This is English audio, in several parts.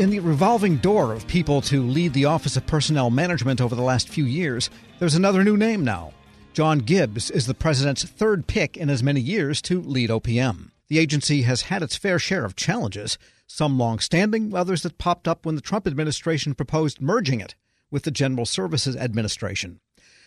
In the revolving door of people to lead the Office of Personnel Management over the last few years, there's another new name now. John Gibbs is the president's third pick in as many years to lead OPM. The agency has had its fair share of challenges, some long standing, others that popped up when the Trump administration proposed merging it with the General Services Administration.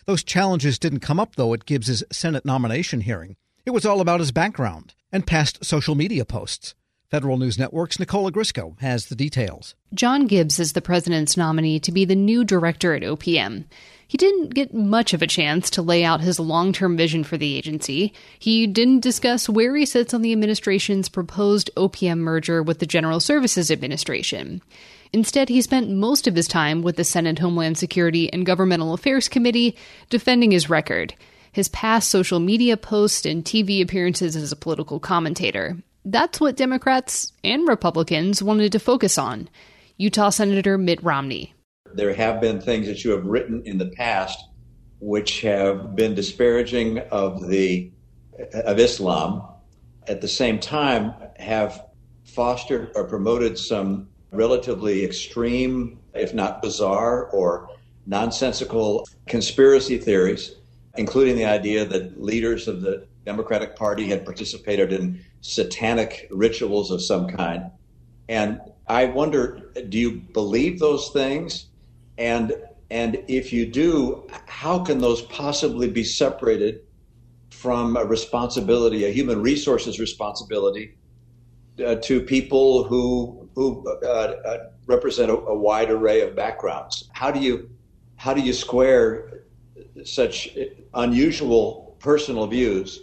Those challenges didn't come up, though, at Gibbs's Senate nomination hearing. It was all about his background and past social media posts. Federal News Network's Nicole Ogrysko has the details. John Gibbs is the president's nominee to be the new director at OPM. He didn't get much of a chance to lay out his long term vision for the agency. He didn't discuss where he sits on the administration's proposed OPM merger with the General Services Administration. Instead, he spent most of his time with the Senate Homeland Security and Governmental Affairs Committee defending his record, his past social media posts, and TV appearances as a political commentator. That's what Democrats and Republicans wanted to focus on. Utah Senator Mitt Romney. There have been things that you have written in the past which have been disparaging of the of Islam. At the same time, have fostered or promoted some relatively extreme, if not bizarre or nonsensical conspiracy theories, including the idea that leaders of the Democratic Party had participated in satanic rituals of some kind. And I wonder, do you believe those things? And and if you do, how can those possibly be separated from a responsibility, a human resources responsibility, uh, to people who who uh, uh, represent a, a wide array of backgrounds? How do you how do you square such unusual personal views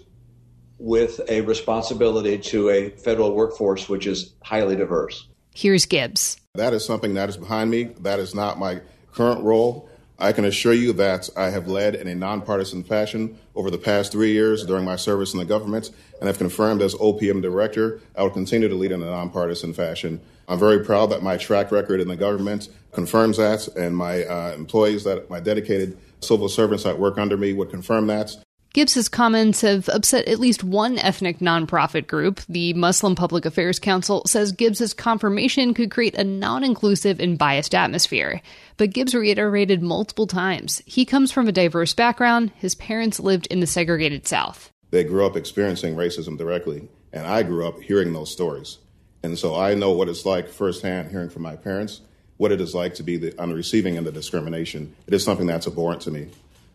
with a responsibility to a federal workforce which is highly diverse. Here's Gibbs. That is something that is behind me. That is not my current role. I can assure you that I have led in a nonpartisan fashion over the past three years during my service in the government, and have confirmed as OPM director, I will continue to lead in a nonpartisan fashion. I'm very proud that my track record in the government confirms that, and my uh, employees, that my dedicated civil servants that work under me would confirm that. Gibbs's comments have upset at least one ethnic nonprofit group. The Muslim Public Affairs Council says Gibbs's confirmation could create a non-inclusive and biased atmosphere. But Gibbs reiterated multiple times he comes from a diverse background. His parents lived in the segregated South. They grew up experiencing racism directly, and I grew up hearing those stories. And so I know what it's like firsthand hearing from my parents what it is like to be the, on the receiving end of discrimination. It is something that's abhorrent to me.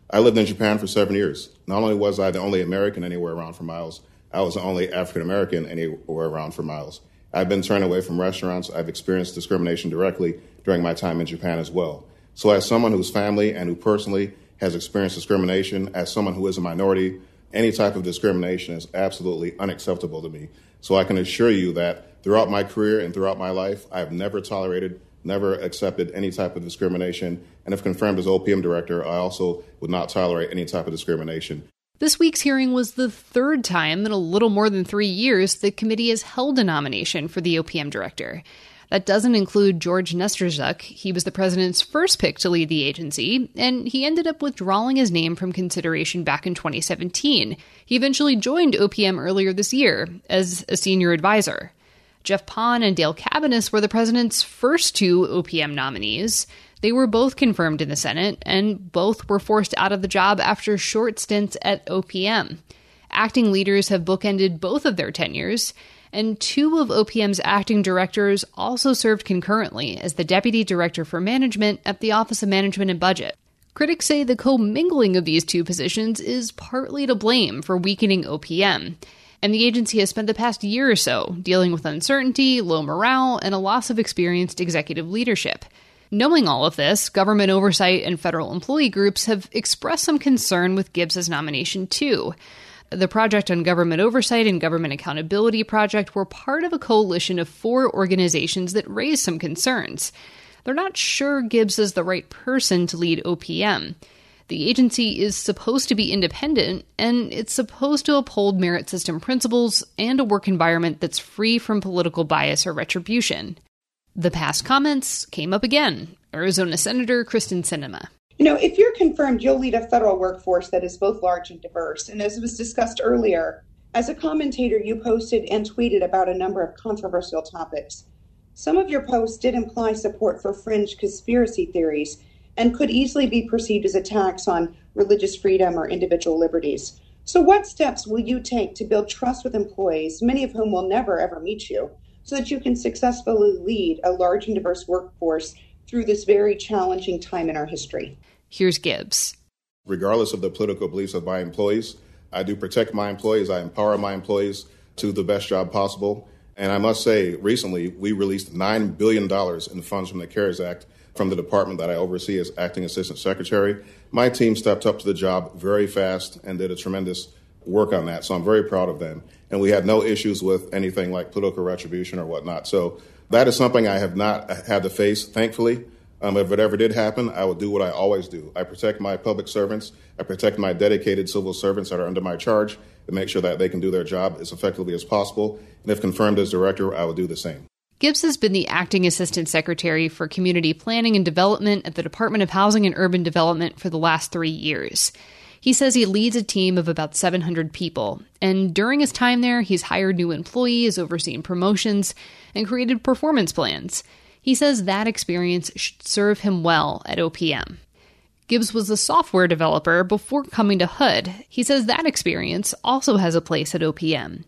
I lived in Japan for seven years. Not only was I the only American anywhere around for miles, I was the only African American anywhere around for miles. I've been turned away from restaurants. I've experienced discrimination directly during my time in Japan as well. So, as someone whose family and who personally has experienced discrimination, as someone who is a minority, any type of discrimination is absolutely unacceptable to me. So, I can assure you that throughout my career and throughout my life, I have never tolerated never accepted any type of discrimination. And if confirmed as OPM director, I also would not tolerate any type of discrimination. This week's hearing was the third time in a little more than three years the committee has held a nomination for the OPM director. That doesn't include George Nesterczuk. He was the president's first pick to lead the agency, and he ended up withdrawing his name from consideration back in 2017. He eventually joined OPM earlier this year as a senior advisor. Jeff Pon and Dale Cabaniss were the president's first two OPM nominees. They were both confirmed in the Senate, and both were forced out of the job after short stints at OPM. Acting leaders have bookended both of their tenures, and two of OPM's acting directors also served concurrently as the deputy director for management at the Office of Management and Budget. Critics say the commingling of these two positions is partly to blame for weakening OPM and the agency has spent the past year or so dealing with uncertainty, low morale, and a loss of experienced executive leadership. Knowing all of this, government oversight and federal employee groups have expressed some concern with Gibbs's nomination too. The Project on Government Oversight and Government Accountability Project were part of a coalition of four organizations that raised some concerns. They're not sure Gibbs is the right person to lead OPM. The agency is supposed to be independent, and it's supposed to uphold merit system principles and a work environment that's free from political bias or retribution. The past comments came up again. Arizona Senator Kyrsten Sinema. You know, if you're confirmed, you'll lead a federal workforce that is both large and diverse. And as was discussed earlier, as a commentator, you posted and tweeted about a number of controversial topics. Some of your posts did imply support for fringe conspiracy theories and could easily be perceived as attacks on religious freedom or individual liberties. So, what steps will you take to build trust with employees, many of whom will never ever meet you, so that you can successfully lead a large and diverse workforce through this very challenging time in our history? Here's Gibbs. Regardless of the political beliefs of my employees, I do protect my employees, I empower my employees to the best job possible. And I must say, recently, we released $9 billion in funds from the CARES Act from the department that I oversee as acting assistant secretary. My team stepped up to the job very fast and did a tremendous work on that. So I'm very proud of them. And we had no issues with anything like political retribution or whatnot. So that is something I have not had to face, thankfully. Um, if it ever did happen, I would do what I always do. I protect my public servants. I protect my dedicated civil servants that are under my charge and make sure that they can do their job as effectively as possible. And if confirmed as director, I will do the same. Gibbs has been the acting assistant secretary for community planning and development at the Department of Housing and Urban Development for the last three years. He says he leads a team of about 700 people, and during his time there, he's hired new employees, overseen promotions, and created performance plans. He says that experience should serve him well at OPM. Gibbs was a software developer before coming to HUD. He says that experience also has a place at OPM.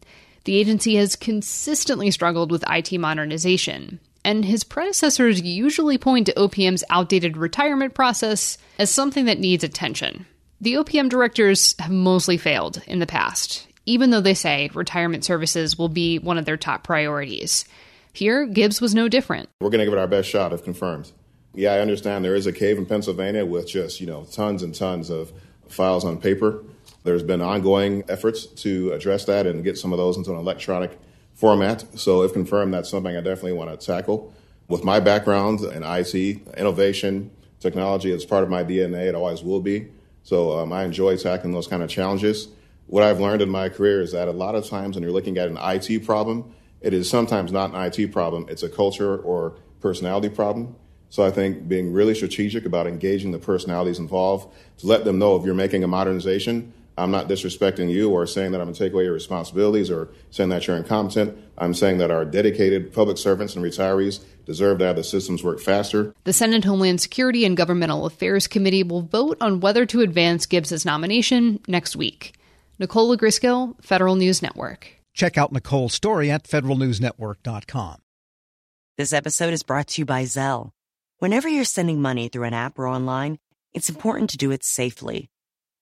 The agency has consistently struggled with IT modernization, and his predecessors usually point to OPM's outdated retirement process as something that needs attention. The OPM directors have mostly failed in the past, even though they say retirement services will be one of their top priorities. Here, Gibbs was no different. We're going to give it our best shot if confirmed. Yeah, I understand there is a cave in Pennsylvania with just, you know, tons and tons of files on paper. There's been ongoing efforts to address that and get some of those into an electronic format. So, if confirmed, that's something I definitely want to tackle. With my background in IT, innovation, technology is part of my DNA. It always will be. So, um, I enjoy tackling those kind of challenges. What I've learned in my career is that a lot of times when you're looking at an IT problem, it is sometimes not an IT problem, it's a culture or personality problem. So I think being really strategic about engaging the personalities involved to let them know if you're making a modernization, I'm not disrespecting you or saying that I'm going to take away your responsibilities or saying that you're incompetent. I'm saying that our dedicated public servants and retirees deserve to have the systems work faster. The Senate Homeland Security and Governmental Affairs Committee will vote on whether to advance Gibbs's nomination next week. Nicole Ogrysko, Federal News Network. Check out Nicole's story at federalnewsnetwork.com. This episode is brought to you by Zelle. Whenever you're sending money through an app or online, it's important to do it safely.